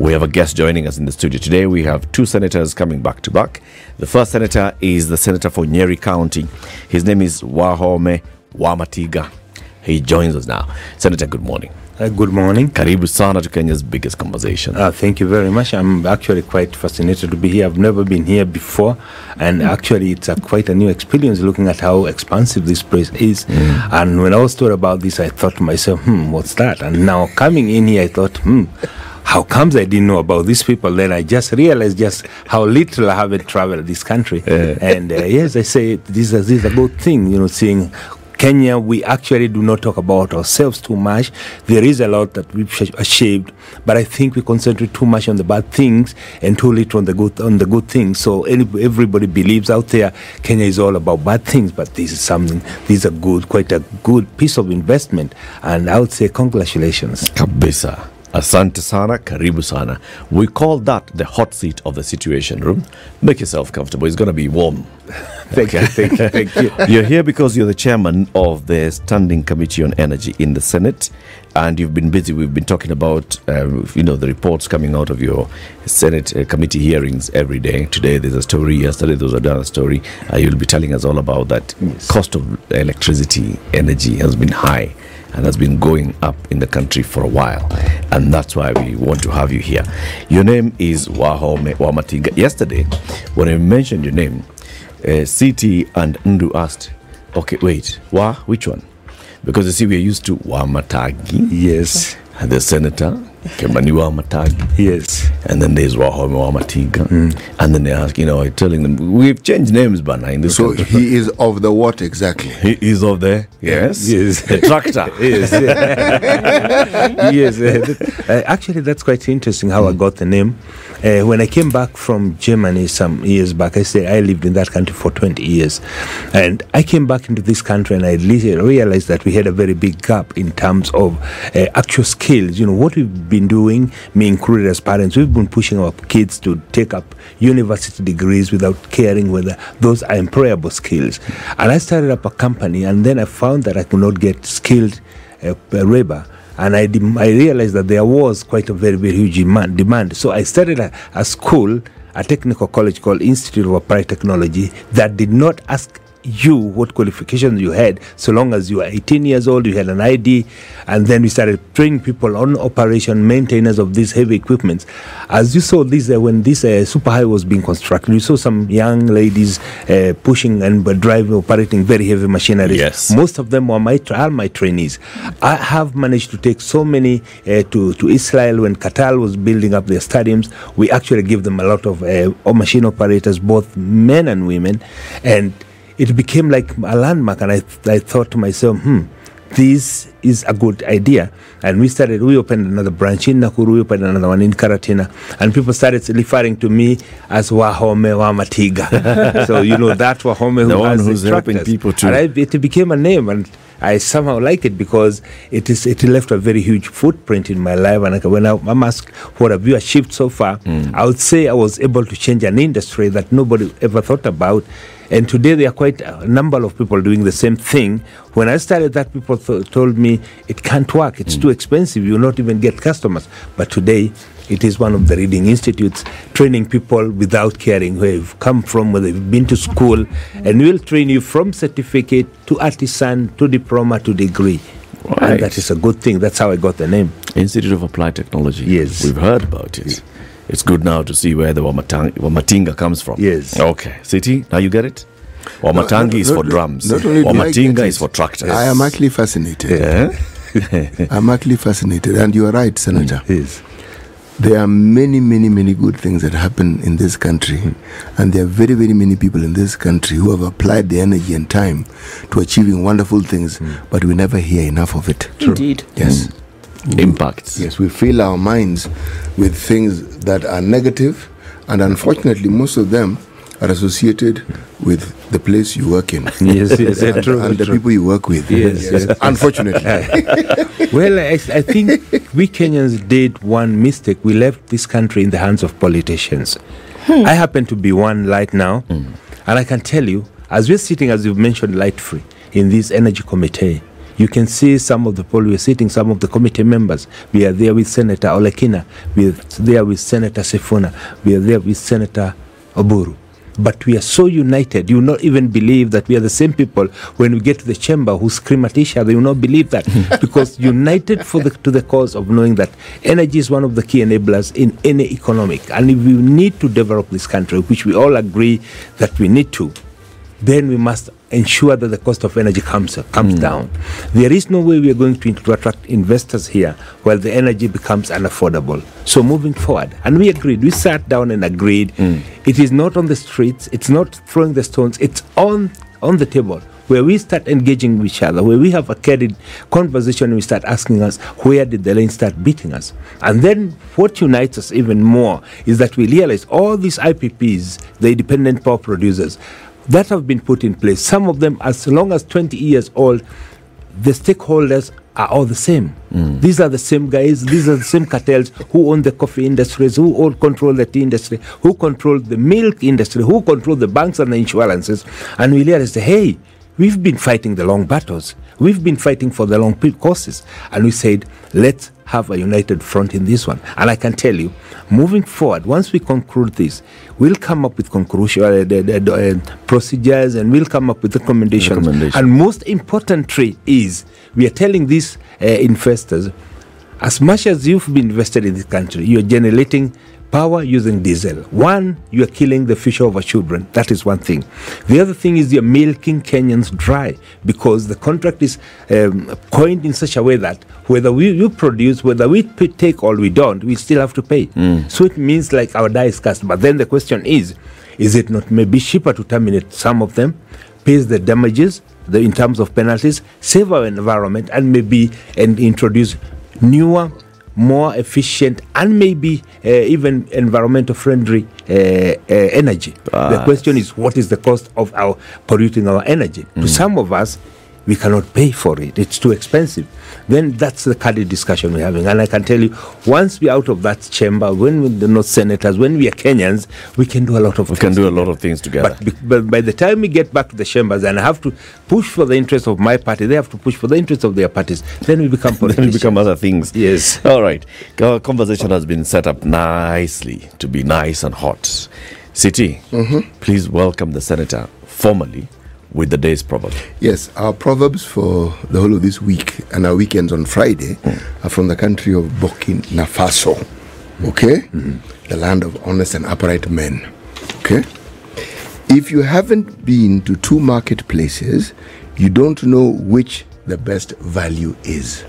We have a guest joining us in the studio today. We have two senators coming back to back. The first senator is the senator for Nyeri County. His name is Wahome Wamatinga. He joins us now. Senator, good morning. Uh, good morning. Karibu sana to Kenya's biggest conversation. Uh, thank you very much. I'm actually quite fascinated to be here. I've never been here before, and actually, it's a, quite a new experience looking at how expansive this place is. And when I was told about this, I thought to myself, hmm, what's that? And now coming in here, I thought, hmm, how comes I didn't know about these people? Then I just realized just how little I haven't traveled this country. And uh, yes, I say this is, this is a good thing, you know, seeing Kenya, we actually do not talk about ourselves too much. There is a lot that we've achieved, but I think we concentrate too much on the bad things and too little on the good on the good things. So any, everybody believes out there Kenya is all about bad things, but this is something. This is a good, quite a good piece of investment, and I would say congratulations. Kabisa. Asante sana, karibu sana. We call that the hot seat of the situation room. Make yourself comfortable. It's going to be warm. Thank you, thank you, thank you. You're here because you're the chairman of the Standing Committee on Energy in the Senate, and you've been busy. We've been talking about, um, you know, the reports coming out of your Senate uh, committee hearings every day. Today there's a story. Yesterday there was another story. Uh, you'll be telling us all about that. Cost of electricity, energy has been high and has been going up in the country for a while, and that's why we want to have you here. Your name is Wahome Wamatiga. Yesterday, when I mentioned your name, uh, CT and Ndu asked, okay, wait, Wa, which one? Because you see, we're used to Wamatagi, Yes, the senator, Kimani Wamatangi, yes. and then there's Wahome Wamatinga. And then they ask, you know, I'm telling them, we've changed names, Bana, in this So country. he is of the what exactly? He is of the, yes, Yes. the tractor. yes. yes. uh, actually, that's quite interesting how I got the name. Uh, when I came back from Germany some years back, I said I lived in that country for 20 years. And I came back into this country and I realized that we had a very big gap in terms of uh, actual skills. You know, what we've been doing, me included as parents, we've been pushing our kids to take up university degrees without caring whether those are employable skills. And I started up a company and then I found that I could not get skilled uh, labor and I, I realized that there was quite a very, very huge demand. demand. So I started a, a school, a technical college called Institute of Applied Technology, that did not ask you what qualifications you had, so long as you were 18 years old, you had an ID, and then we started training people on operation, maintenance of these heavy equipments. As you saw this, uh, when this uh, super high was being constructed, you saw some young ladies uh, pushing and driving, operating very heavy machinery. Yes. Most of them were my tra- are my trainees. I have managed to take so many uh, to to Israel when Qatar was building up their stadiums. We actually give them a lot of uh, machine operators, both men and women, and it became like a landmark. And I I thought to myself, hmm. This is a good idea, and we started. We opened another branch in Nakuru. We opened another one in Karatina, and people started referring to me as Wahome Wamatinga. so you know that Wahome who The one who's helping people to- And I, it became a name, and I somehow like it because it is it left a very huge footprint in my life. And I, when I, I'm asked what have you achieved so far, I would say I was able to change an industry that nobody ever thought about. And today there are quite a number of people doing the same thing. When I started that, people th- told me it can't work. It's too expensive. You'll not even get customers. But today, it is one of the leading institutes training people without caring where you've come from, whether they've been to school, and we'll train you from certificate to artisan to diploma to degree. Right. And that is a good thing. That's how I got the name. Institute of Applied Technology. Yes. We've heard about it. It's good now to see where the Wamatang- Wamatinga comes from. Yes. Okay. CT, now you get it? Wamatangi is for Not- drums. Not only do I get Wamatinga it, is for tractors. I am actually fascinated. Yeah? I'm actually fascinated. And you are right, Senator. Mm, yes. There are many, many, many good things that happen in this country. Mm. And there are very, very many people in this country who have applied the energy and time to achieving wonderful things, mm. but we never hear enough of it. Indeed. Yes. Impacts. Yes, we fill our minds with things that are negative, and unfortunately, most of them are associated with the place you work in. Yes, yes, and, true, and the people you work with. Yes, yes. Unfortunately. Well, I, I think we Kenyans did one mistake. We left this country in the hands of politicians. Hmm. I happen to be one right now, hmm. and I can tell you, as we're sitting, as you've mentioned, light free in this energy committee, you can see some of the people we're sitting, some of the committee members. We are there with Senator Olekina, we are there with Senator Sifuna, we are there with Senator Oburu. But we are so united, you will not even believe that we are the same people when we get to the chamber who scream at each other. You will not believe that because united for the, to the cause of knowing that energy is one of the key enablers in any economic. And if we need to develop this country, which we all agree that we need to, then we must ensure that the cost of energy comes comes hmm. down. There is no way we are going to, to attract investors here while the energy becomes unaffordable. So moving forward, and we agreed, we sat down and agreed. Hmm. It is not on the streets, it's not throwing the stones, it's on on the table where we start engaging with each other, where we have a candid conversation we start asking us, where did the lane start beating us? And then what unites us even more is that we realize all these IPPs, the independent power producers, that have been put in place, some of them as long as 20 years old, the stakeholders are all the same. Mm. These are the same guys, these are the same cartels who own the coffee industries, who all control the tea industry, who control the milk industry, who control the banks and the insurances. And we realize, hey, we've been fighting the long battles. We've been fighting for the long causes. And we said, let's have a united front in this one. And I can tell you, moving forward, once we conclude this, we'll come up with conclusion, uh, the, the, the, uh, procedures and we'll come up with recommendations. Recommendations. And most importantly is we are telling these uh, investors, as much as you've been invested in this country, you're generating power using diesel. One, you are killing the future of our children. That is one thing. The other thing is you're milking Kenyans dry because the contract is um, coined in such a way that whether we you produce, whether we take or we don't, we still have to pay. So it means like our die is cast. But then the question is, is it not maybe cheaper to terminate some of them, pays the damages the, in terms of penalties, save our environment, and maybe and introduce newer, more efficient, and maybe uh, even environmental friendly uh, uh, energy. the question is, what is the cost of our polluting our energy? To some of us, we cannot pay for it. It's too expensive. Then that's the kind of discussion we're having. And I can tell you, once we're out of that chamber, when we're not senators, when we are Kenyans, we can do a lot of We can do a lot of things together. but, but by the time we get back to the chambers and I have to push for the interests of my party, they have to push for the interests of their parties. Then we become then we become other things. Yes. All right. Our conversation has been set up nicely to be nice and hot. CT, mm-hmm. please welcome the senator formally with the day's proverb. Yes, our proverbs for the whole of this week and our weekends on Friday hmm. are from the country of Burkina Faso. Okay? Hmm. The land of honest and upright men. Okay? If you haven't been to two marketplaces, you don't know which the best value is.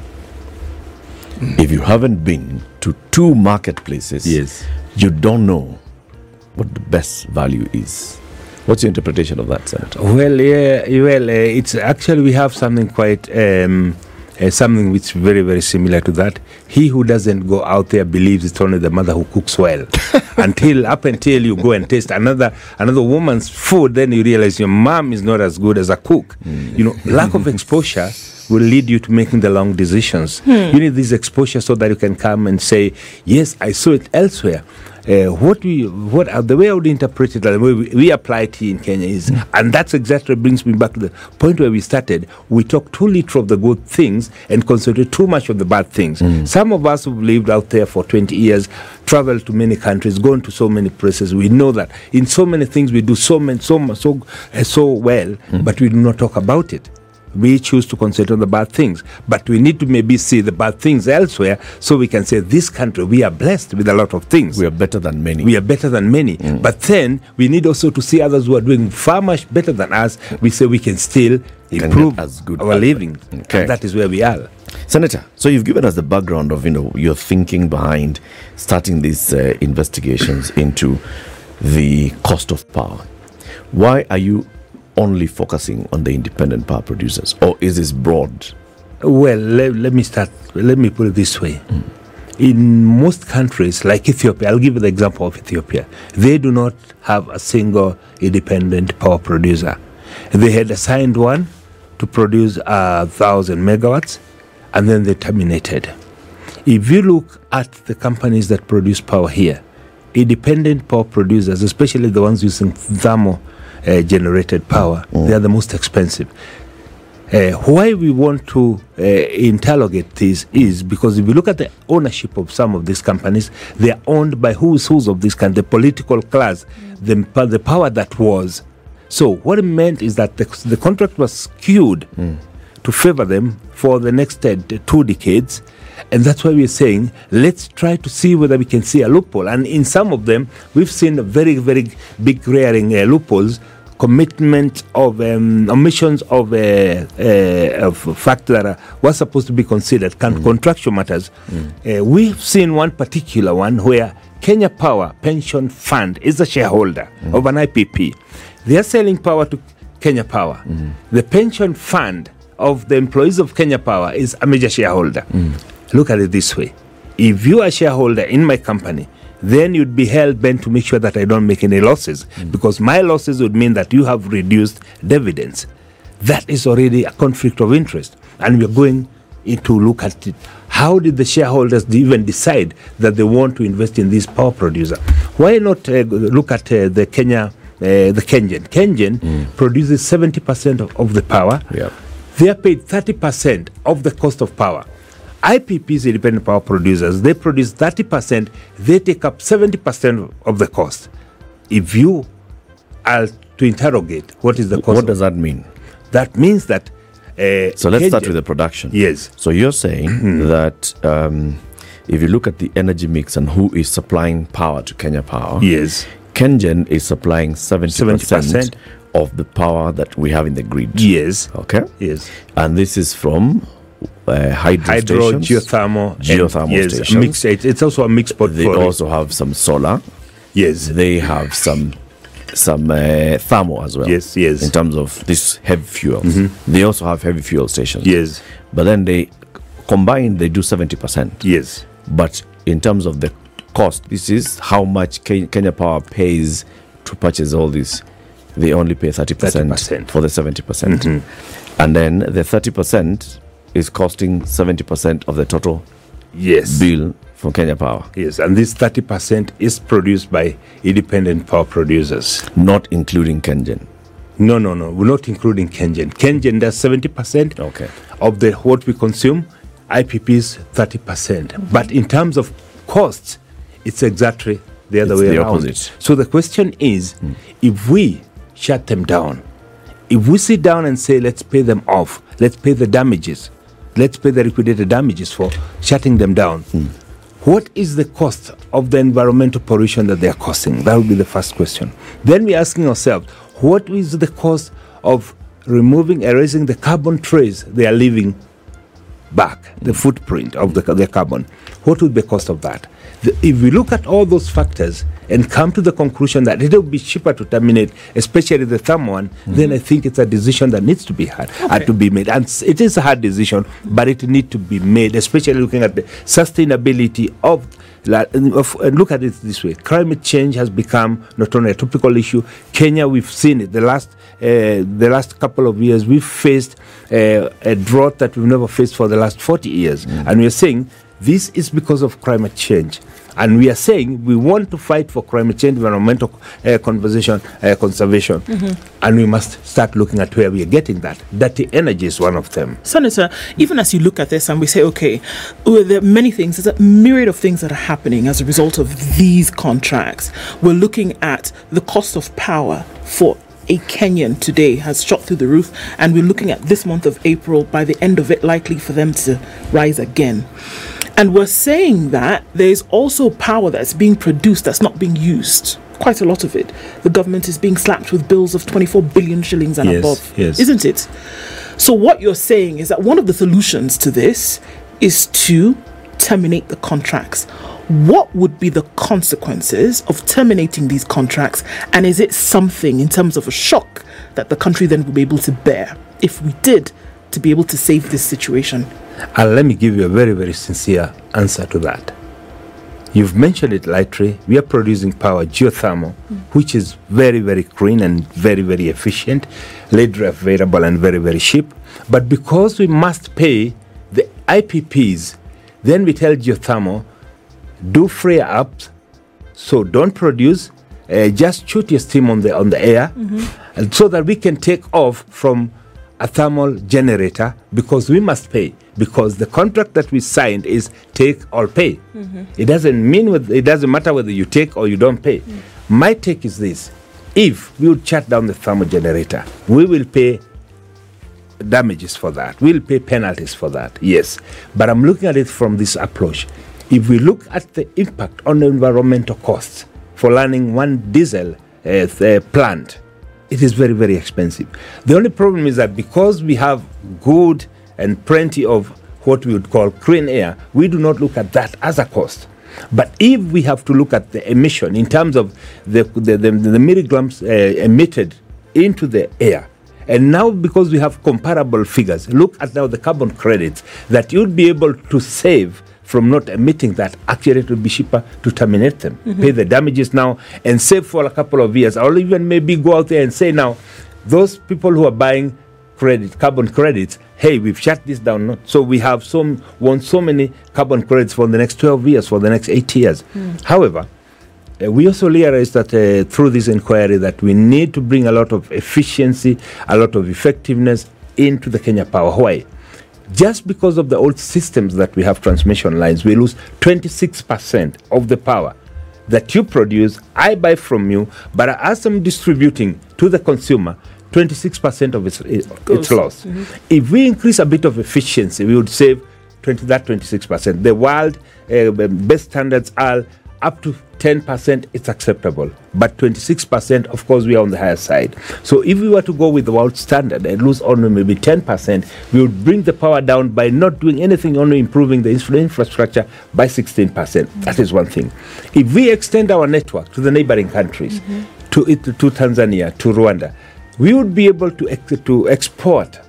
Hmm. If you haven't been to two marketplaces, Yes. you don't know what the best value is. What's your interpretation of that, Senator? Well, yeah, well, uh, it's actually we have something quite um, uh, something which is very very similar to that. He who doesn't go out there believes it's only the mother who cooks well. until up until you go and taste another another woman's food, then you realize your mom is not as good as a cook. You know, lack of exposure will lead you to making the wrong decisions. You need this exposure so that you can come and say, "Yes, I saw it elsewhere." Uh, what we what uh, the way I would interpret it, the way we, we apply it here in Kenya is, and that's exactly brings me back to the point where we started. We talk too little of the good things and concentrate too much of the bad things. Some of us who've lived out there for 20 years, traveled to many countries, gone to so many places. We know that in so many things we do so many so so uh, so well, but we do not talk about it we choose to concentrate on the bad things. But we need to maybe see the bad things elsewhere so we can say, this country, we are blessed with a lot of things. We are better than many. We are better than many. But then we need also to see others who are doing far much better than us. We say we can still improve as good our living. Okay. That is where we are. Senator, so you've given us the background of you know your thinking behind starting these uh, investigations into the cost of power. Why are you only focusing on the independent power producers, or is this broad Well, let, let me start. Let me put it this way. Hmm. In most countries, like Ethiopia, I'll give you the example of Ethiopia. They do not have a single independent power producer. They had assigned one to produce a thousand megawatts, and then they terminated. If you look at the companies that produce power here, independent power producers, especially the ones using thermal uh, generated power, they are the most expensive. Uh, why we want to uh, interrogate this is because if you look at the ownership of some of these companies, they are owned by who's who's of this kind, the political class, the, the power that was. So what it meant is that the, the contract was skewed to favor them for the next uh, two decades. And that's why we're saying, let's try to see whether we can see a loophole. And in some of them, we've seen very, very big rearing uh, loopholes, commitment of um, omissions of, uh, uh, of fact that uh, was supposed to be considered, con- contractual matters. Uh, we've seen one particular one where Kenya Power Pension Fund is a shareholder of an IPP. They are selling power to Kenya Power. The pension fund of the employees of Kenya Power is a major shareholder. Look at it this way if you are a shareholder in my company, then you'd be hell bent to make sure that I don't make any losses because my losses would mean that you have reduced dividends. That is already a conflict of interest. And we're going to look at it. How did the shareholders even decide that they want to invest in this power producer? Why not uh, look at uh, the Kenya, uh, the Kengen? Kengen produces 70% of, of the power. Yeah. They are paid 30% of the cost of power. IPPs, independent power producers, they produce 30%, they take up 70% of the cost. If you are to interrogate what is the cost, What does that mean? that means that. Uh, So let's start with the production. Yes. So you're saying that um, if you look at the energy mix and who is supplying power to Kenya Power, Yes. Kengen is supplying 70%, 70%. Of the power that we have in the grid. Yes. Okay. Yes. And this is from uh, hydro, Hydro, stations. geothermal, and- Geothermal yes, stations. Mixed, it's also a mixed portfolio. They also have some solar. yes. They have some some uh, thermal as well. Yes, yes. Mm-hmm. In terms of this heavy fuels, they also have heavy fuel stations. Yes. But then they combined they do seventy percent. Yes. But in terms of the cost, this is how much Ke- Kenya Power pays to purchase all this. They only pay 30%, 30%. for the 70%. percent Mm-hmm. And then the 30% is costing 70% of the total Yes. bill for Kenya Power, Yes. And this 30% is produced by independent power producers. not including Kengen. No, no, no. We're not including Kengen. Kengen does 70% Okay. of the what we consume. IPPs 30%. But in terms of costs, it's exactly the other It's way the around. opposite. So the question is, if we shut them down, if we sit down and say let's pay them off, let's pay the damages, let's pay the liquidated damages for shutting them down. Hmm. What is the cost of the environmental pollution that they are causing? That would be the first question. Then we're asking ourselves, what is the cost of removing, erasing the carbon trace they are leaving back, the footprint of the, the carbon? What would be the cost of that? The- if we look at all those factors and come to the conclusion that it will be cheaper to terminate, especially the thermal one, then I think it's a decision that needs to be had, had to be made. And it is a hard decision, but it needs to be made, especially looking at the sustainability of and look at it this way. Climate change has become not only a topical issue. Kenya we've seen it. The last uh, the last couple of years we've faced uh, a drought that we've never faced for the last 40 years. And we're saying this is because of climate change. And we are saying we want to fight for climate change environmental uh, conversation uh, conservation. And we must start looking at where we are getting that. Dirty energy is one of them. Senator, even as you look at this and we say, okay, well, there are many things, there's a myriad of things that are happening as a result of these contracts. We're looking at the cost of power for a Kenyan today has shot through the roof, and we're looking at this month of April, by the end of it, likely for them to rise again. And we're saying that there's also power that's being produced that's not being used. Quite a lot of it. The government is being slapped with bills of 24 billion shillings and Yes, above. yes. Isn't it? So, what you're saying is that one of the solutions to this is to terminate the contracts. What would be the consequences of terminating these contracts? And is it something in terms of a shock that the country then will be able to bear if we did to be able to save this situation? And let me give you a very, very sincere answer to that. You've mentioned it lightly. We are producing power, geothermal, which is very, very clean and very, very efficient, readily available and very, very cheap. But because we must pay the IPPs, then we tell geothermal, do free ups, so don't produce, uh, just shoot your steam on the on the air, and so that we can take off from a thermal generator because we must pay because the contract that we signed is take or pay. It doesn't mean with, it doesn't matter whether you take or you don't pay. My take is this: if we would shut down the thermal generator, we will pay damages for that. We'll pay penalties for that, yes. But I'm looking at it from this approach. If we look at the impact on the environmental costs for running one diesel uh, th- uh, plant, it is very, very expensive. The only problem is that because we have good and plenty of what we would call clean air, we do not look at that as a cost. But if we have to look at the emission in terms of the, the, the, the milligrams uh, emitted into the air, and now, because we have comparable figures, look at now the carbon credits that you'd be able to save from not emitting that. Actually, it would be cheaper to terminate them, pay the damages now, and save for a couple of years, or even maybe go out there and say now, those people who are buying credit, carbon credits, hey, we've shut this down. So we have so want so many carbon credits for the next 12 years, for the next eight years. However, uh, we also realized that uh, through this inquiry that we need to bring a lot of efficiency, a lot of effectiveness into the Kenya Power. Why? Just because of the old systems that we have transmission lines, we lose 26% of the power that you produce, I buy from you, but as I'm distributing to the consumer, 26% of it's, it- Goes. it's lost. Mm-hmm. If we increase a bit of efficiency, we would save 20, that 26%. The world uh, best standards are up to 10% it's acceptable. But 26% of course we are on the higher side. So if we were to go with the world standard and lose only maybe 10% we would bring the power down by not doing anything only improving the infra- infrastructure by 16% mm-hmm. that is one thing. If we extend our network to the neighboring countries mm-hmm. to, to tanzania to rwanda we would be able to, ex- to export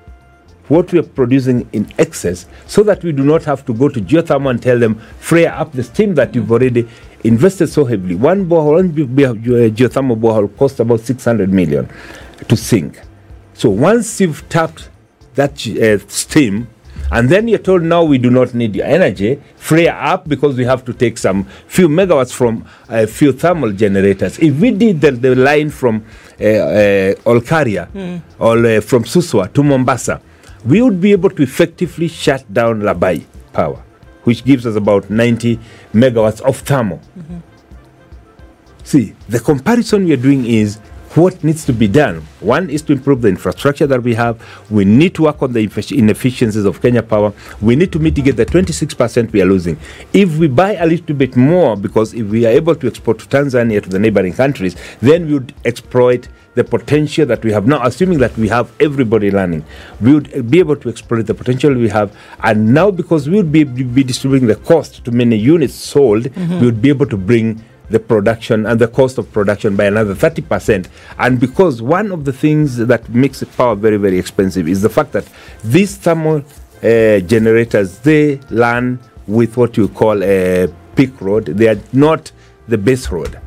what we are producing in excess so that we do not have to go to geothermal and tell them free up the steam that you've already invested so heavily. One borehole, one ge- geothermal borehole costs about 600 million to sink. So once you've tapped that uh, steam, and then you're told now we do not need your energy, free up because we have to take some few megawatts from a few thermal generators. If we did the, the line from uh, uh, Olkaria or uh, from Suswa to Mombasa, we would be able to effectively shut down Rabai power, which gives us about 90 megawatts of thermal. See, the comparison we are doing is what needs to be done. One is to improve the infrastructure that we have. We need to work on the inefficiencies of Kenya Power. We need to mitigate the 26% we are losing. If we buy a little bit more, because if we are able to export to Tanzania, to the neighboring countries, then we would exploit the potential that we have now, assuming that we have everybody learning, we would be able to exploit the potential we have. And now, because we would be, be distributing the cost to many units sold, mm-hmm. we would be able to bring the production and the cost of production by another 30%. And because one of the things that makes power very, very expensive is the fact that these thermal uh, generators, they run with what you call a peak road. They are not the base road.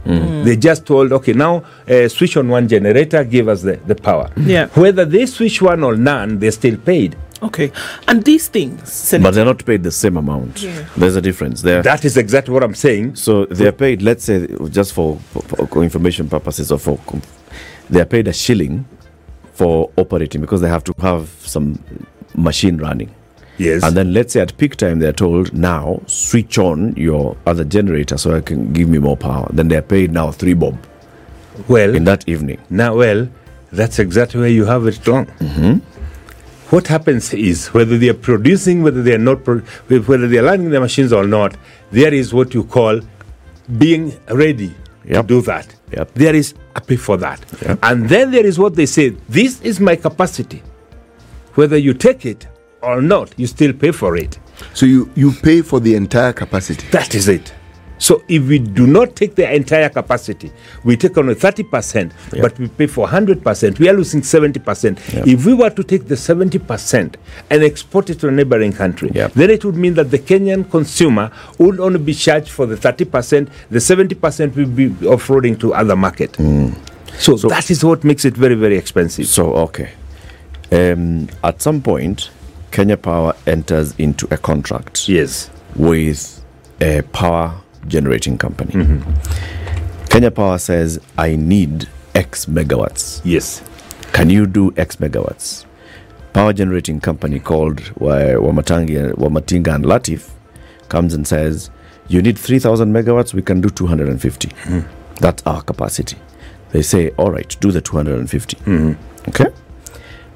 They just told, okay, now uh, switch on one generator, give us the, the power. Yeah. Whether they switch one or none, they're still paid. Okay. And these things, Senator, But they're not paid the same amount. Yeah. There's a difference there. That is exactly what I'm saying. so they're paid, let's say, just for, for, for information purposes or for, they're paid a shilling for operating because they have to have some machine running. Yes. And then let's say at peak time they're told now switch on your other generator so I can give me more power. Then they're paid now three bob well, in that evening. Now, well, that's exactly where you have it wrong. Mm-hmm. What happens is whether they are producing, whether they are not, pro- whether they are running the machines or not, there is what you call being ready Yep. to do that. Yep. There is a pay for that. Yep. And then there is what they say this is my capacity. Whether you take it or not, you still pay for it. So you, you pay for the entire capacity. That is it. So if we do not take the entire capacity, we take only 30%, Yep. but we pay for 100%, we are losing 70%. Yep. If we were to take the 70% and export it to a neighboring country, Yep. then it would mean that the Kenyan consumer would only be charged for the 30%, the 70% will be offloading to other market. So, that is what makes it very, very expensive. So, okay. Um, at some point, Kenya Power enters into a contract Yes. with a power generating company. Mm-hmm. Kenya Power says, I need X megawatts. Yes. Can you do X megawatts? Power generating company called Wamatangi, Wamatinga and Latif comes and says, You need 3,000 megawatts, we can do 250. That's our capacity. They say, All right, do the 250. Okay?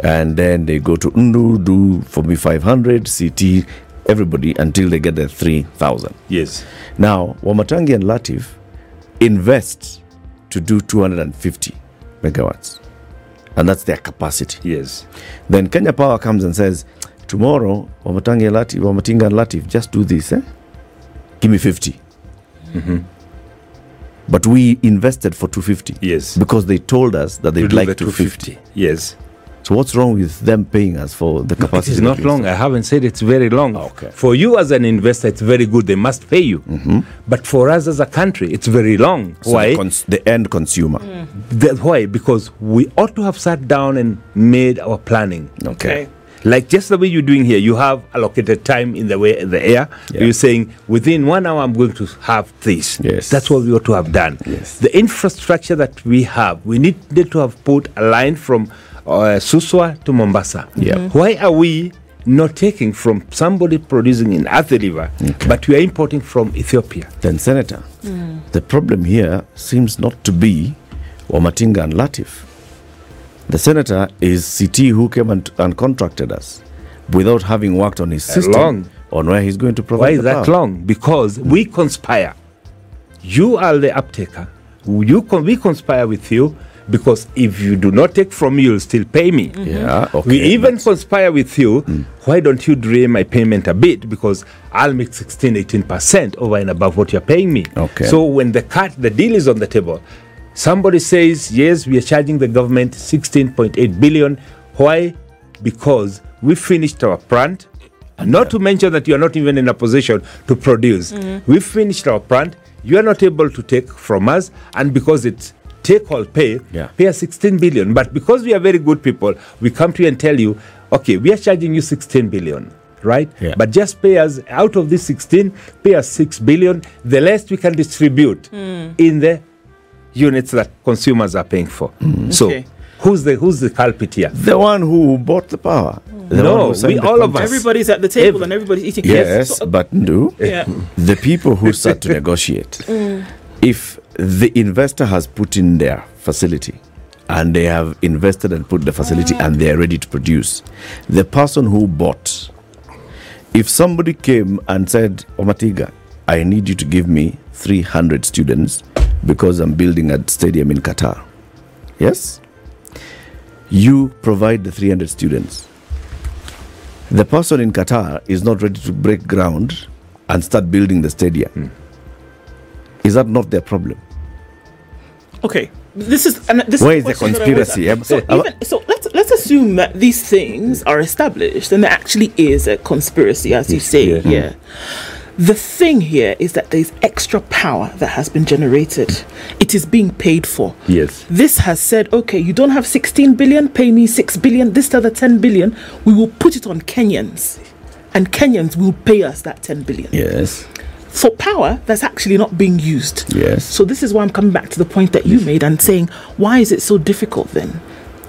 And then they go to Undu, do for me 500, CT, everybody until they get their 3,000. Yes. Now, Wamatangi and Latif invest to do 250 megawatts. And that's their capacity. Yes. Then Kenya Power comes and says, tomorrow, Wamatangi and Latif, Wamatinga and Latif, just do this, eh? Give me 50. But we invested for 250 Yes. because they told us that they'd like the 250. Yes. So what's wrong with them paying us for the capacity? It's not we long. I haven't said it's very long. Ah, okay. For you as an investor, it's very good. They must pay you. Mm-hmm. But for us as a country, it's very long. So Why? The, cons- the end consumer. Mm. That- why? Because we ought to have sat down and made our planning. Okay. Like just the way you're doing here, you have allocated time in the way the air. Yeah. You're saying within one hour I'm going to have this. Yes. That's what we ought to have done. Yes. The infrastructure that we have, we need, need to have put a line from uh, Suswa to Mombasa. Yeah. Mhm. Why are we not taking from somebody producing in Athi River, but we are importing from Ethiopia? Then, Senator, the problem here seems not to be Wamatinga and Latif. The senator is CT who came and, and contracted us without having worked on his system long. on where he's going to provide Why is the that power. long? Because we conspire. You are the uptaker. You con- we conspire with you because if you do not take from me, you'll still pay me. Mm-hmm. Yeah, okay. we even but- conspire with you. Mm. Why don't you delay my payment a bit? Because I'll make 16, 18% over and above what you're paying me. Okay. So when the cut, the deal is on the table, somebody says, yes, we are charging the government 16.8 billion. Why? Because we finished our plant. Not to mention that you are not even in a position to produce. Mm-hmm. We finished our plant. You are not able to take from us, and because it's take all pay, Yeah. pay us 16 billion. But because we are very good people, we come to you and tell you, okay, we are charging you 16 billion, right? Yeah. But just pay us out of this 16, pay us 6 billion. The rest we can distribute hmm. in the units that consumers are paying for. Hmm. So Okay. who's the who's the culprit here? The one who bought the power. The No, one who signed we- all of us. Everybody's at the table Every- and everybody's eating. Yes, So- but no. Yeah. The people who start to negotiate, hmm. If the investor has put in their facility and they have invested and put the facility and they are ready to produce, the person who bought, if somebody came and said, Omatiga, I need you to give me 300 students because I'm building a stadium in Qatar. Yes? You provide the 300 students the person in Qatar is not ready to break ground and start building the stadium. Hmm. Is that not their problem? Okay, this is and this Where is the question that I was conspiracy? So, even, so let's let's assume that these things are established, and there actually is a conspiracy, as you say yeah. here. The thing here is that there's extra power that has been generated. It is being paid for. Yes. This has said, okay, you don't have 16 billion, pay me 6 billion, this other 10 billion, we will put it on Kenyans. And Kenyans will pay us that 10 billion Yes. For power that's actually not being used. Yes. So this is why I'm coming back to the point that you made and saying, why is it so difficult then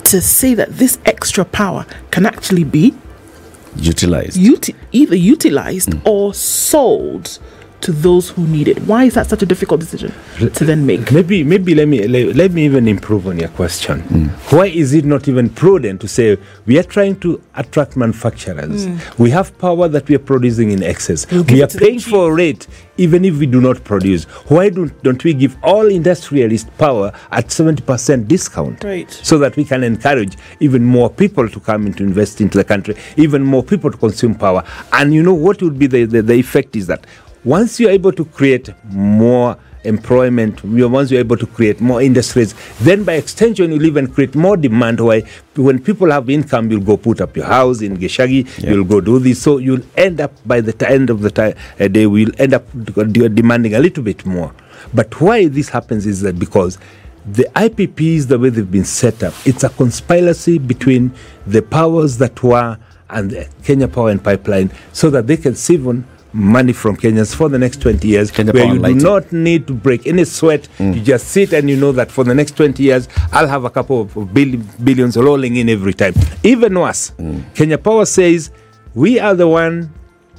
to say that this extra power can actually be Utilized. uti- either utilized mm. or sold to those who need it? Why is that such a difficult decision to then make? Maybe, maybe let me let, let me even improve on your question. Mm. Why is it not even prudent to say we are trying to attract manufacturers? Mm. We have power that we are producing in excess. We'll we are paying for it even if we do not produce. Why don't don't we give all industrialists power at seventy percent discount? Right. So that we can encourage even more people to come in to invest into the country, even more people to consume power. And you know what would be the, the, the effect is that once you're able to create more employment, once you're able to create more industries, then by extension you'll even create more demand. Why when people have income, you'll go put up your house in Geshagi, Yeah. you'll go do this. So you'll end up by the t- end of the ti- uh, day, we'll end up d- demanding a little bit more. But why this happens is that because the IPPs, the way they've been set up, it's a conspiracy between the powers that were and the Kenya Power and Pipeline so that they can siphon money from Kenyans for the next 20 years Kenya where you do not need to break any sweat. You just sit and you know that for the next 20 years, I'll have a couple of bill- billions rolling in every time. Even worse, Kenya Power says we are the one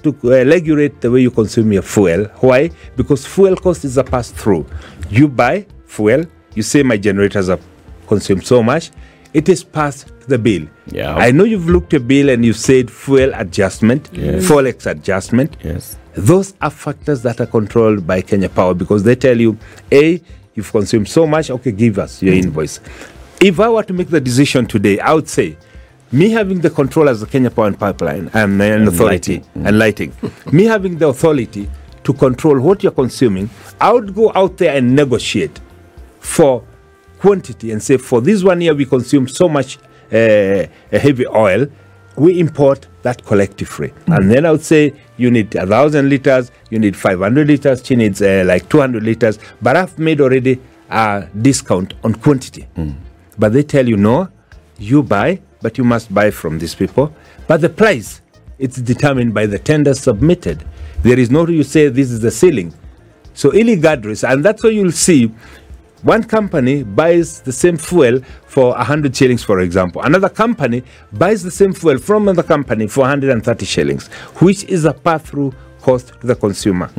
to uh, regulate the way you consume your fuel. Why? Because fuel cost is a pass through. You buy fuel, you say my generators have consumed so much, it is passed the bill. Yeah. I know you've looked at the bill and you've said fuel adjustment, forex adjustment. Yes. Those are factors that are controlled by Kenya Power because they tell you, A, you've consumed so much, okay, give us your mm. invoice. If I were to make the decision today, I would say, me having the control as the Kenya Power and Pipeline and, and authority lighting. Mm. and lighting, me having the authority to control what you're consuming, I would go out there and negotiate for quantity and say for this one year we consume so much uh, heavy oil we import that collectively. And then i would say you need a thousand liters you need 500 liters she needs uh, like 200 liters. But i've made already a discount on quantity. But they tell you no you buy but you must buy from these people. But the price it's determined by the tender submitted. There is no you say this is the ceiling. So illegals, and that's why you'll see one company buys the same fuel for 100 shillings, for example. Another company buys the same fuel from another company for 130 shillings, which is a pass-through cost to the consumer.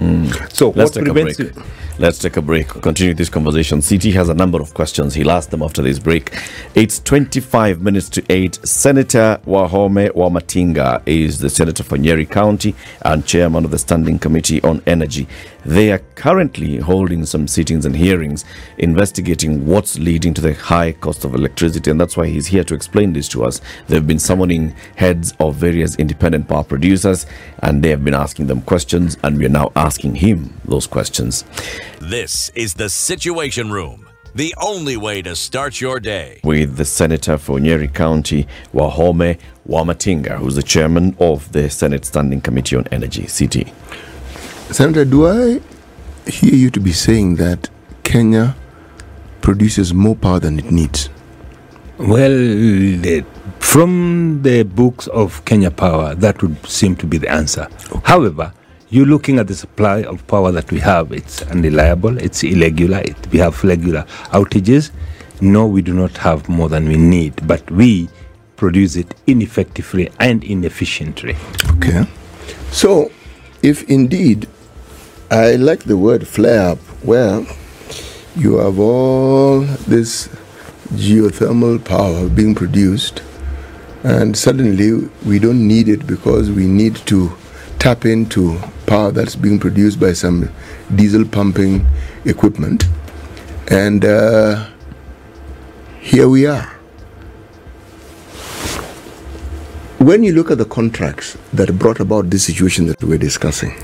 So Let's what take a prevents break. you? Let's take a break. Continue this conversation. CT has a number of questions. He'll ask them after this break. It's 25 minutes to 8. Senator Wahome Wamatinga is the senator for Nyeri County and chairman of the Standing Committee on Energy. They are currently holding some sittings and hearings investigating what's leading to the high cost of electricity, and that's why he's here to explain this to us. They've been summoning heads of various independent power producers and they have been asking them questions, and we're now asking him those questions. This is the Situation Room, the only way to start your day. with the senator for Nyeri County, Wahome Wamatinga, who's the chairman of the Senate Standing Committee on Energy, CT. Senator, do I hear you to be saying that Kenya produces more power than it needs? Well, from the books of Kenya Power, that would seem to be the answer. However, you're looking at the supply of power that we have. It's unreliable. It's irregular. It, we have regular outages. No, we do not have more than we need, but we produce it ineffectively and inefficiently. Okay. So, if indeed, I like the word flare up, Well, you have all this geothermal power being produced, and suddenly we don't need it because we need to tap into power that's being produced by some diesel pumping equipment. And uh, here we are. When you look at the contracts that brought about this situation that we're discussing,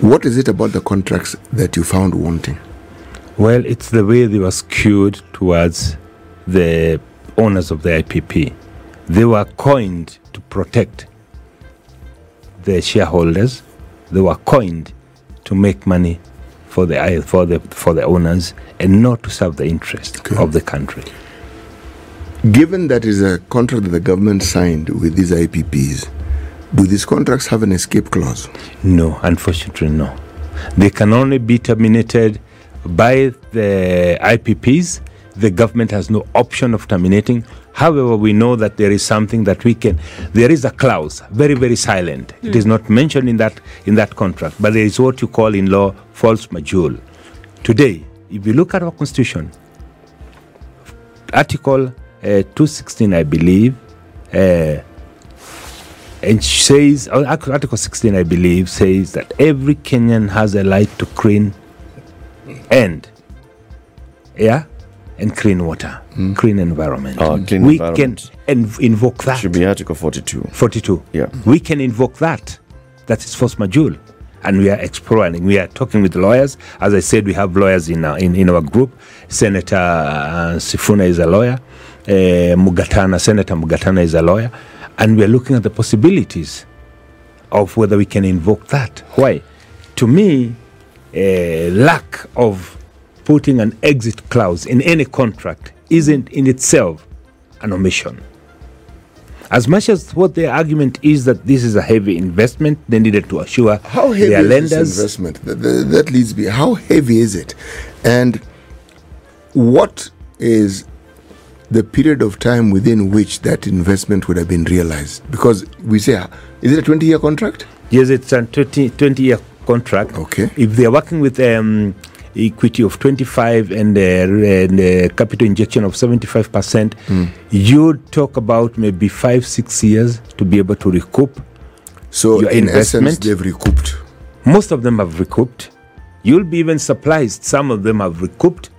what is it about the contracts that you found wanting? Well, it's the way they were skewed towards the owners of the IPP. They were coined to protect the shareholders. They were coined to make money for the for the for the owners and not to serve the interest Okay. of the country. Given that is a contract that the government signed with these IPPs, do these contracts have an escape clause? No, unfortunately, no. They can only be terminated by the IPPs. The government has no option of terminating. However, we know that there is something that we can. There is a clause, very very silent. It is not mentioned in that in that contract, but there is what you call in law force majeure. Today, if you look at our constitution, Article uh, 216, I believe, uh, and says uh, Article Article 16 i believe says that every kenyan has a right to clean and yeah and clean water clean environment Oh, clean we environment. can inv- invoke that Should be Article 42. 42 Yeah. we can invoke that that is force majeure and we are exploring. We are talking with lawyers. As I said, we have lawyers in our, in, in our group. Senator uh, Sifuna is a lawyer. Uh, Mugatana, Senator Mugatana is a lawyer. And we are looking at the possibilities of whether we can invoke that. Why? To me, a lack of putting an exit clause in any contract isn't in itself an omission. As much as what their argument is that this is a heavy investment, they needed to assure How heavy their is lenders. this investment? That, that, that leads me. How heavy is it? And what is the period of time within which that investment would have been realized? Because we say, is it a 20 year contract? Yes, it's a 20, 20 year contract. Okay. If they are working with um, equity of 25 and, uh, and uh, capital injection of 75%, Hmm. you'd talk about maybe five, six years to be able to recoup. So, Your in essence, investment? they've recouped. Most of them have recouped. You'll be even surprised. Some of them have recouped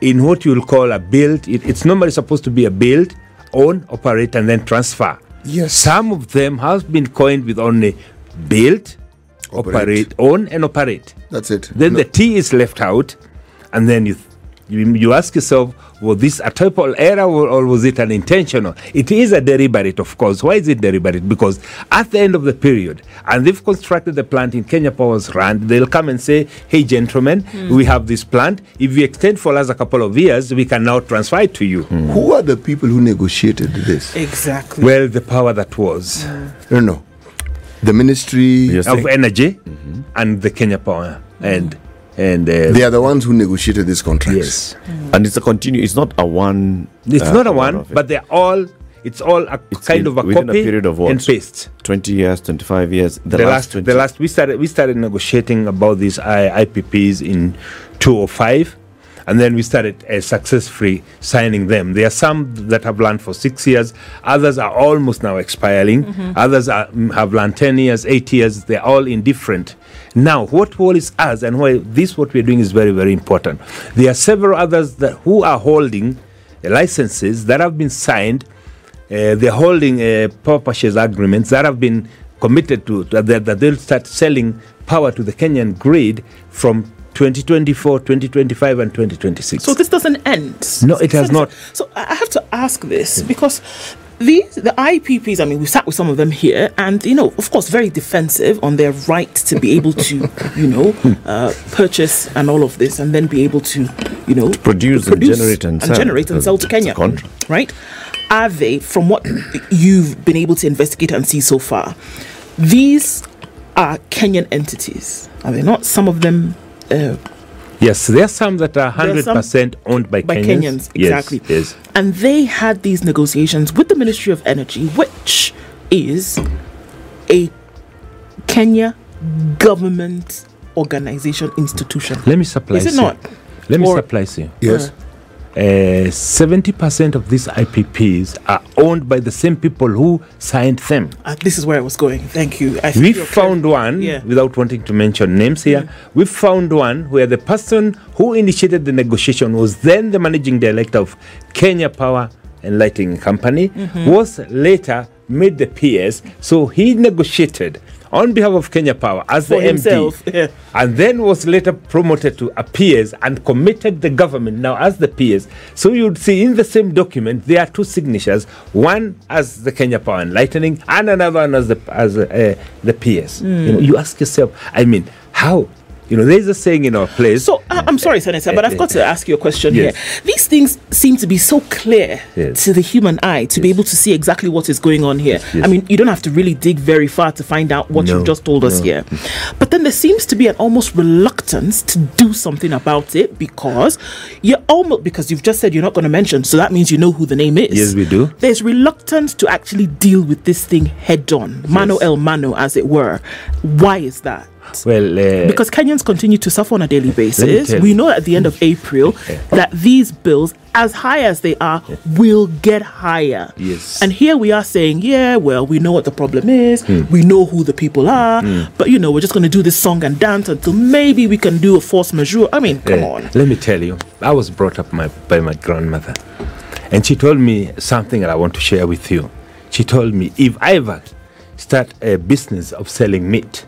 in what you'll call a build. It, it's normally supposed to be a build, own, operate, and then transfer. Yes. Some of them have been coined with only build, Operate. operate, own, and operate. That's it. Then No- the T is left out, and then you, you you ask yourself, was this a typal error or, or was it an intentional? It is a deliberate, of course. Why is it deliberate? Because at the end of the period, and they've constructed the plant in Kenya Power's RAND, they'll come and say, "Hey, gentlemen, hmm. we have this plant. If you extend for us a couple of years, we can now transfer it to you." Hmm. Who are the people who negotiated this? Exactly. Well, the power that was hmm. No, no. The ministry, Yes. of saying- energy mm-hmm. and the Kenya Power and and uh, they are the ones who negotiated these contracts. yes. And it's a continue. It's not a one. It's uh, not a one one, of it. but they're all. It's all a It's kind in- of a within a copy period of what? and paste. 20 years, 25 years. The, The, last, last, 20. the last we started we started negotiating about these I, IPPs in 205, and then we started uh, successfully signing them. There are some that have run for six years. Others are almost now expiring. Others are, mm, have run 10 years, eight years. They're all indifferent. Now, what role is us, and why this what we're doing is very very important. There are several others that who are holding uh, licenses that have been signed uh, they're holding uh, power purchase agreements that have been committed to, to- that, that they'll start selling power to the Kenyan grid from 2024, 2025, and 2026. So this doesn't end. No, it has not. So I I have to ask this because these the IPPs. I mean, we sat with some of them here, and you know, of course, very defensive on their right to be able to, you know, uh, purchase and all of this, and then be able to, you know, Produce and generate and sell. generate and sell to Kenya. Right? Are they, from what you've been able to investigate and see so far, these are Kenyan entities? Are they not? Some of them. Uh, yes, there are some that are There are some 100% owned by, by Kenyans. Kenyans, Yes, exactly. Yes. And they had these negotiations with the Ministry of Energy, which is a Kenya government organization institution. Let me supply Is it you. not? Let me Or- supply you. Yes. Uh, 70% of these IPPs are owned by the same people who signed them. Uh, this is where I was going. Thank you. I We found clear. one, Yeah. without wanting to mention names here, we found one where the person who initiated the negotiation was then the managing director of Kenya Power and Lighting Company, Mm-hmm. was later made the PS. So he negotiated on behalf of Kenya Power as For the himself, MD, yeah. and then was later promoted to a PS and committed the government now as the PS. So you'd see in the same document there are two signatures, one as the Kenya Power and Lightning, and another one as the as uh, the PS. You, know, you ask yourself, I mean, how? You know, there's a saying in our place. So I- I'm sorry, Senator, but I've got to ask you a question Yes. here. These things seem to be so clear Yes. to the human eye to be able to see exactly what is going on here. yes. I mean, you don't have to really dig very far to find out what No, you've just told us here. But then there seems to be an almost reluctance to do something about it because you're almost because you've just said you're not going to mention, so that means you know who the name is. Yes, we do. There's reluctance to actually deal with this thing head on, mano el mano, as it were. Why is that? Well, uh, because Kenyans continue to suffer on a daily basis. We know at the end of April that these bills, as high as they are, will get higher. Yes. And here we are saying, yeah, well, we know what the problem is. We know who the people are. But, you know, we're just going to do this song and dance until maybe we can do a force majeure. I mean, come Uh, on. Let me tell you, I was brought up my, by my grandmother, and she told me something that I want to share with you. She told me if I ever start a business of selling meat,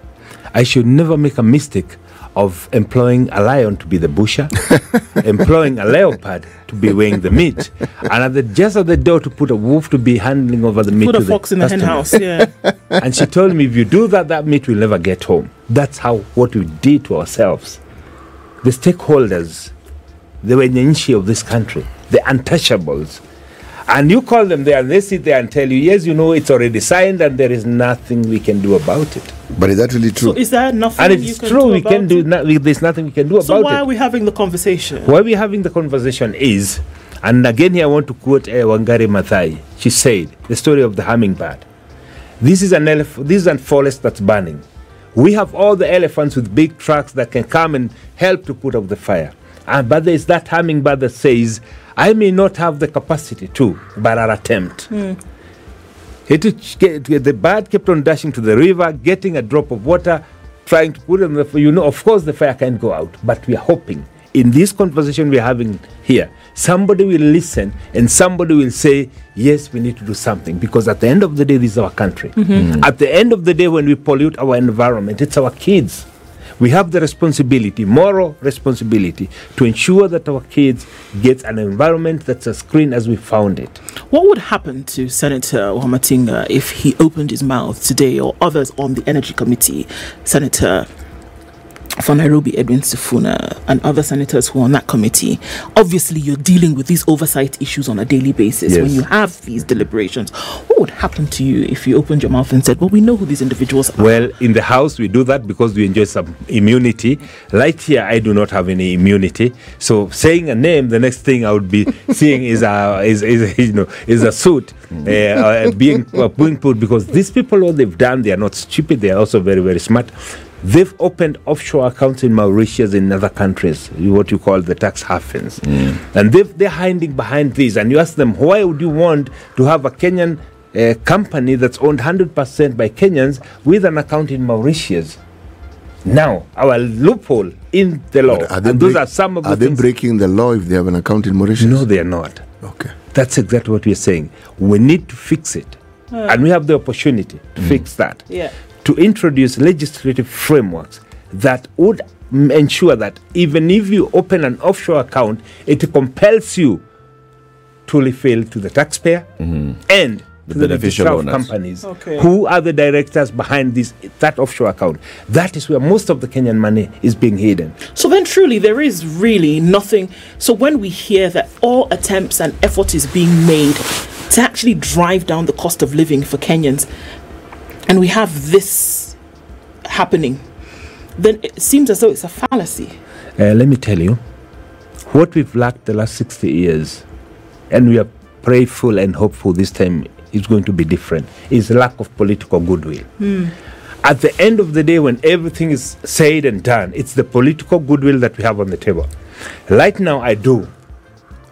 I should never make a mistake of employing a lion to be the busher, employing a leopard to be weighing the meat, and at the, just at the door to put a wolf to be handling over the meat. Put a fox in the hen house. Yeah. and she told me, if you do that, that meat will never get home. That's how what we did to ourselves. The stakeholders, they were in the wenyenchi of this country, the untouchables. And you call them there and they sit there and tell you, yes, you know, it's already signed and there is nothing we can do about it. But is that really true? So is there nothing And you it's can true, do we can do it? no, we- there's nothing we can do So about why are we having the conversation? Why are we're having the conversation is, and again here I want to quote uh, Wangari Maathai. She said, the story of the hummingbird. This is an elef- this is a forest that's burning. We have all the elephants with big trucks that can come and help to put out the fire. And but there's that hummingbird that says, I may not have the capacity to, but I'll attempt. It, it- the bird kept on dashing to the river, getting a drop of water, trying to put it on the fire. You know, of course, the fire can't go out, but we are hoping in this conversation we're having here, somebody will listen and somebody will say, Yes, we need to do something. Because at the end of the day, this is our country. Mm-hmm. At the end of the day, when we pollute our environment, it's our kids. We have the responsibility, moral responsibility, to ensure that our kids get an environment that's as clean as we found it. What would happen to Senator Wamatinga if he opened his mouth today or others on the Energy Committee, Senator for Nairobi, Edwin Sifuna, and other senators who are on that committee? Obviously, you're dealing with these oversight issues on a daily basis when you have these deliberations. What would happen to you if you opened your mouth and said, Well, we know who these individuals are? Well, in the house, we do that because we enjoy some immunity. Right here, I do not have any immunity. So saying a name, the next thing I would be seeing is a is, is you know is a suit uh, uh, being uh, being put because these people, what they've done, they are not stupid. They are also very very smart. They've opened offshore accounts in Mauritius and other countries, what you call the tax havens, mm. and they've, they're hiding behind these. And you ask them, why would you want to have a Kenyan a company that's owned 100% by Kenyans with an account in Mauritius. Now, our loophole in the law, But are they, and those break- are some of are the they breaking the law if they have an account in Mauritius? no, they are not. Okay. That's exactly what we're saying. We need to fix it. And we have the opportunity to mm. fix that. Yeah. To introduce legislative frameworks that would ensure that even if you open an offshore account, it compels you to refill to the taxpayer mm-hmm. and The to the beneficial beneficial owners. companies Okay. who are the directors behind this that offshore account. That is where most of the Kenyan money is being hidden. So then, truly, there is really nothing. So when we hear that all attempts and effort is being made to actually drive down the cost of living for Kenyans, and we have this happening, then it seems as though it's a fallacy. Uh, let me tell you, what we've lacked the last 60 years, and we are prayerful and hopeful this time is going to be different, is lack of political goodwill. At the end of the day, when everything is said and done, it's the political goodwill that we have on the table. Right now, I do,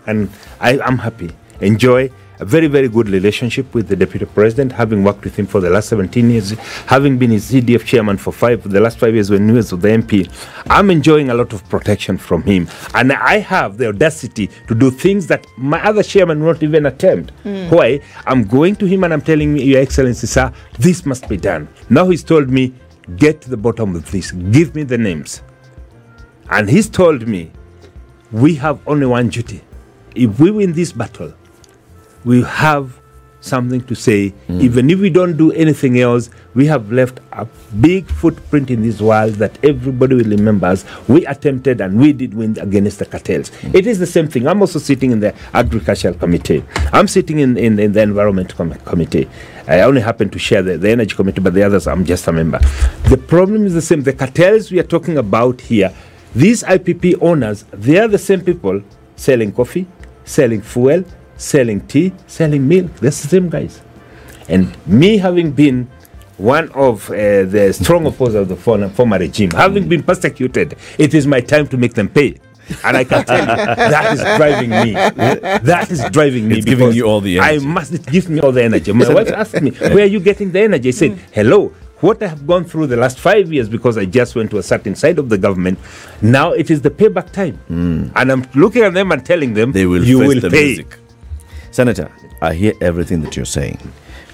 and I am happy, enjoy a very, very good relationship with the Deputy President, having worked with him for the last 17 years, having been his CDF chairman for five, the last five years when he was the MP. I'm enjoying a lot of protection from him. And I have the audacity to do things that my other chairman will not even attempt. Hmm. Why? I'm going to him and I'm telling him, Your Excellency, sir, this must be done. Now he's told me, get to the bottom of this, give me the names. And he's told me, we have only one duty. If we win this battle, we have something to say. Hmm. Even if we don't do anything else, we have left a big footprint in this world that everybody will remember us. We attempted and we did win against the cartels. Hmm. It is the same thing. I'm also sitting in the agricultural committee. I'm sitting in, in, in the environment com- committee. I only happen to share the, the energy committee, but the others I'm just a member. The problem is the same. The cartels we are talking about here, these IPP owners, they are the same people selling coffee, selling fuel, selling tea, selling milk. That's the same guys. And me having been one of uh, the strong opposers of the former, former regime, having been persecuted, it is my time to make them pay. And I can tell you, that is driving me. That is driving me. It's giving you all the energy. I must, it gives me all the energy. My wife asked me, where are you getting the energy? I said, hello, what I have gone through the last five years because I just went to a certain side of the government, now it is the payback time. And I'm looking at them and telling them, They will you face will the pay. music. Senator, I hear everything that you're saying,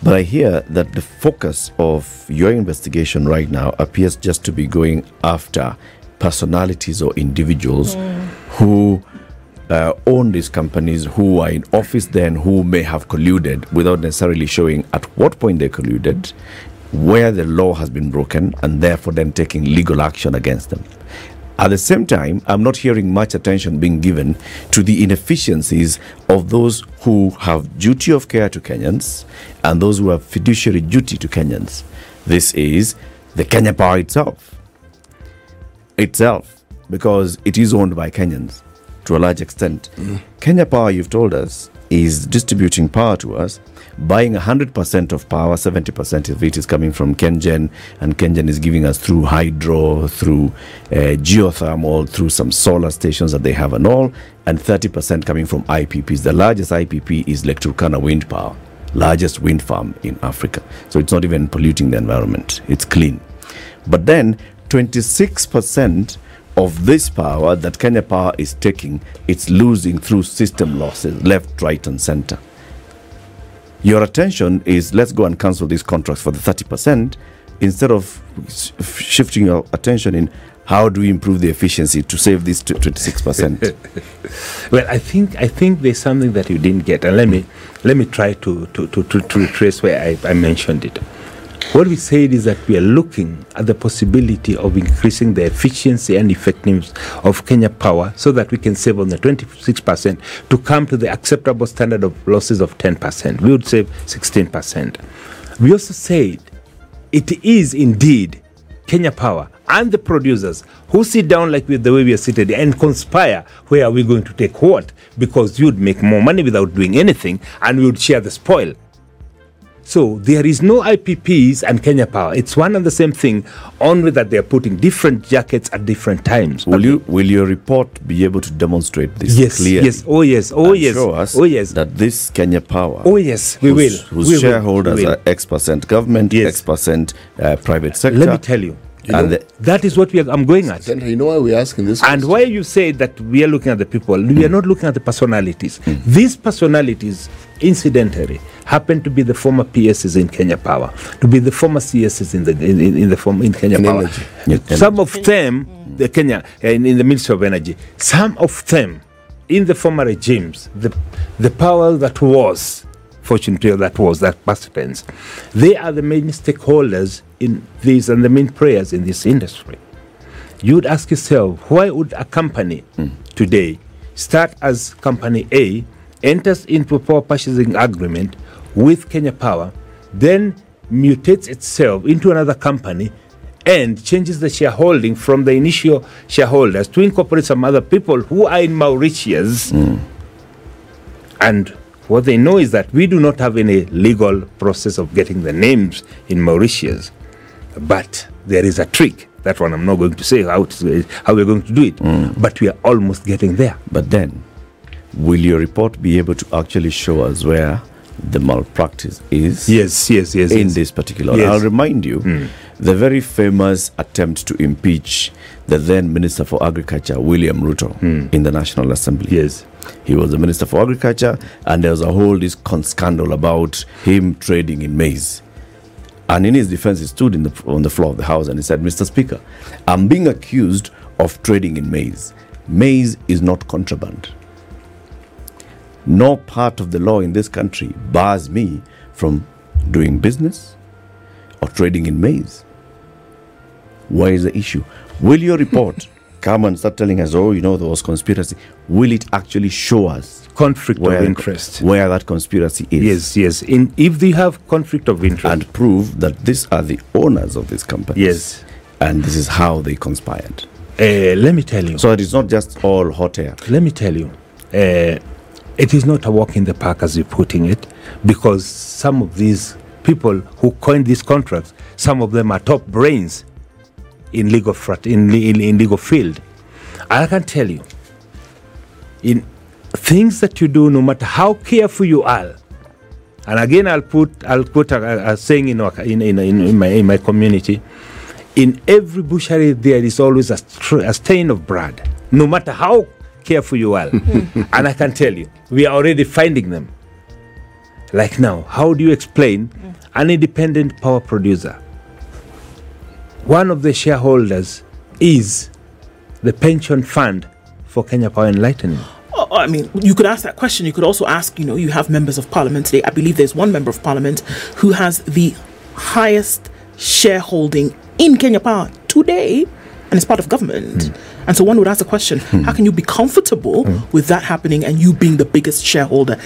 but I hear that the focus of your investigation right now appears just to be going after personalities or individuals who uh, own these companies, who are in office then, who may have colluded without necessarily showing at what point they colluded, where the law has been broken, and therefore then taking legal action against them. At the same time, I'm not hearing much attention being given to the inefficiencies of those who have duty of care to Kenyans and those who have fiduciary duty to Kenyans. This is the Kenya Power itself. Itself, because it is owned by Kenyans to a large extent. Mm. Kenya Power, you've told us, is distributing power to us, buying 100% of power, 70% of it is coming from Kengen, and Kengen is giving us through hydro, through uh, geothermal, through some solar stations that they have and all, and 30% coming from IPPs. The largest IPP is Lake Turkana Wind Power, largest wind farm in Africa. So it's not even polluting the environment, it's clean. But then 26% of this power that Kenya Power is taking, it's losing through system losses, left, right, and center. Your attention is let's go and cancel these contracts for the 30% instead of shifting your attention in how do we improve the efficiency to save this 26%. Well, I think I think there's something that you didn't get, and let me let me try to to, to, to, to retrace where I, I mentioned it. What we said is that we are looking at the possibility of increasing the efficiency and effectiveness of Kenya Power so that we can save on the 26% to come to the acceptable standard of losses of 10%. We would save 16%. We also said it is indeed Kenya Power and the producers who sit down like the way we are seated and conspire where are we going to take what because you'd make more money without doing anything and we would share the spoil. So there is no IPPs and Kenya Power. It's one and the same thing, only that they are putting different jackets at different times. will you will your report be able to demonstrate this Yes, clearly? yes, yes, oh yes, oh yes, show us oh yes, that this Kenya Power oh yes, we will. whose, whose we shareholders will. are X percent government, Yes. X percent uh, private sector. Let me tell you, and the, that is what we are, I'm going at. Senator, you know why we're asking this? And question? why you say that we are looking at the people, we are not looking at the personalities. Hmm. These personalities, incidentally, happen to be the former PSs in Kenya Power, to be the former CSs in the in, in, in the form in Kenya In Power. energy. Some of them, the Kenya uh, in, in the Ministry of Energy, some of them in the former regimes, the the power that was, fortunately that was that past tense, they are the main stakeholders in this and the main players in this industry you would ask yourself, why would a company today start as company A, enters into a power purchasing agreement with Kenya Power, then mutates itself into another company and changes the shareholding from the initial shareholders to incorporate some other people who are in Mauritius. Mm. And what they know is that we do not have any legal process of getting the names in Mauritius. But there is a trick. That one I'm not going to say how, to, how we're going to do it. But we are almost getting there. but then, will your report be able to actually show us where the malpractice is? Yes, yes, yes. in yes. this particular. Yes. I'll remind you hmm. the very famous attempt to impeach the then Minister for Agriculture, William Ruto, hmm. in the National Assembly. Yes. He was the Minister for Agriculture, and there was a whole this con- scandal about him trading in maize. And in his defense, he stood in the, on the floor of the House and he said, Mr. Speaker, I'm being accused of trading in maize. Maize is not contraband. No part of the law in this country bars me from doing business or trading in maize. Where is the issue? Will your report come and start telling us, oh, you know, there was conspiracy? Will it actually show us Conflict of interest. where that conspiracy is? Yes, yes. In if they have conflict of interest. And prove that these are the owners of these companies. yes. And this is how they conspired. Uh, let me tell you. So it is not just all hot air. let me tell you, uh, it is not a walk in the park as you're putting it, because some of these people who coined these contracts, some of them are top brains in legal frat, in, in, in legal field. I can tell you, in things that you do, no matter how careful you are, and again I'll put I'll put a, a- saying in, in, in, in, in my in my community. In every butchery, there is always a, a stain of blood, no matter how careful you are. and I can tell you, we are already finding them. like now, how do you explain mm. an independent power producer? One of the shareholders is the pension fund for Kenya Power and Lighting. Oh, oh, I mean, you could ask that question. You could also ask, you know, you have members of parliament today. I believe there's one member of parliament who has the highest shareholding in Kenya Power today and is part of government. Hmm. And so one would ask the question hmm. how can you be comfortable hmm. with that happening and you being the biggest shareholder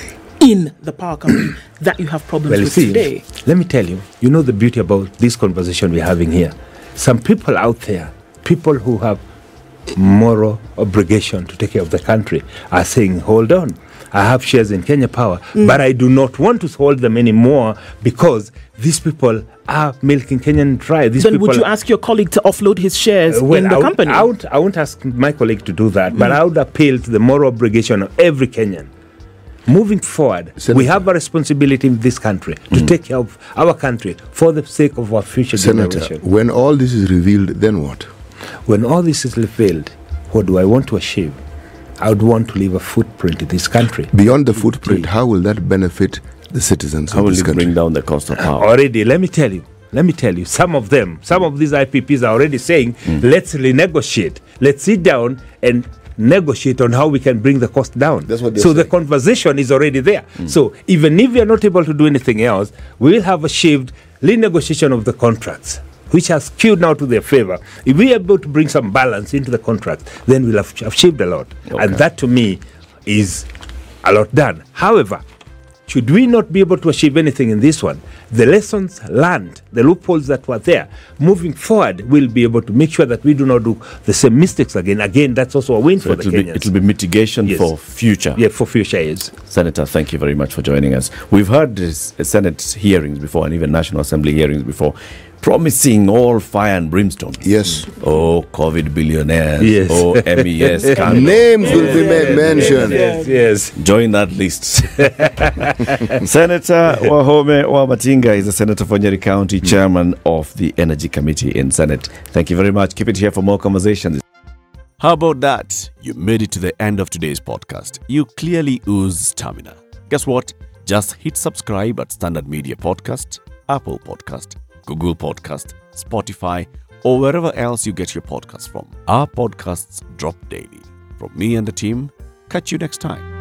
in the power company that you have problems Well, with see, today? let me tell you, you know the beauty about this conversation we're having here. Some people out there, people who have moral obligation to take care of the country, are saying, hold on. I have shares in Kenya Power, Mm. but I do not want to hold them anymore because these people are milking Kenyan dry. These Then people would you ask your colleague to offload his shares Uh, well, in the I, would- company? I, would, I won't ask my colleague to do that, but I would appeal to the moral obligation of every Kenyan. Moving forward, we have a responsibility in this country to take care of our country for the sake of our future Senator, generation. when all this is revealed, then what? When all this is revealed, what do I want to achieve? I would want to leave a footprint in this country. Beyond the footprint, how will that benefit the citizens How of will this it country? bring down the cost of power? Already, let me tell you, let me tell you, some of them, some of these IPPs are already saying, Hmm. let's renegotiate. Let's sit down and negotiate on how we can bring the cost down. That's what they're so the conversation is already there. Hmm. So even if we are not able to do anything else, we will have achieved renegotiation of the contracts. Which has skewed now to their favor. If we are able to bring some balance into the contract, then we'll have achieved a lot. Okay. And that to me is a lot done. However, should we not be able to achieve anything in this one, the lessons learned, the loopholes that were there, moving forward, we'll be able to make sure that we do not do the same mistakes again. Again, that's also a win So for the it'll be, Kenyans. it'll be mitigation Yes. for future. yeah, for future years. Senator, thank you very much for joining us. We've heard this, uh, Senate hearings before and even National Assembly hearings before, promising all fire and brimstone. Yes. Oh, COVID billionaires. Yes. Oh, MES. Names will be ma- mentioned. Yes, yes. Join that list. senator Wahome Wamatinga is the Senator for Nyeri County, Chairman of the Energy Committee in Senate. Thank you very much. Keep it here for more conversations. How about that? You made it to the end of today's podcast. You clearly ooze stamina. Guess what? Just hit subscribe at Standard Media Podcast, Apple Podcast, Google Podcast, Spotify, or wherever else you get your podcasts from. Our podcasts drop daily. From me and the team, catch you next time.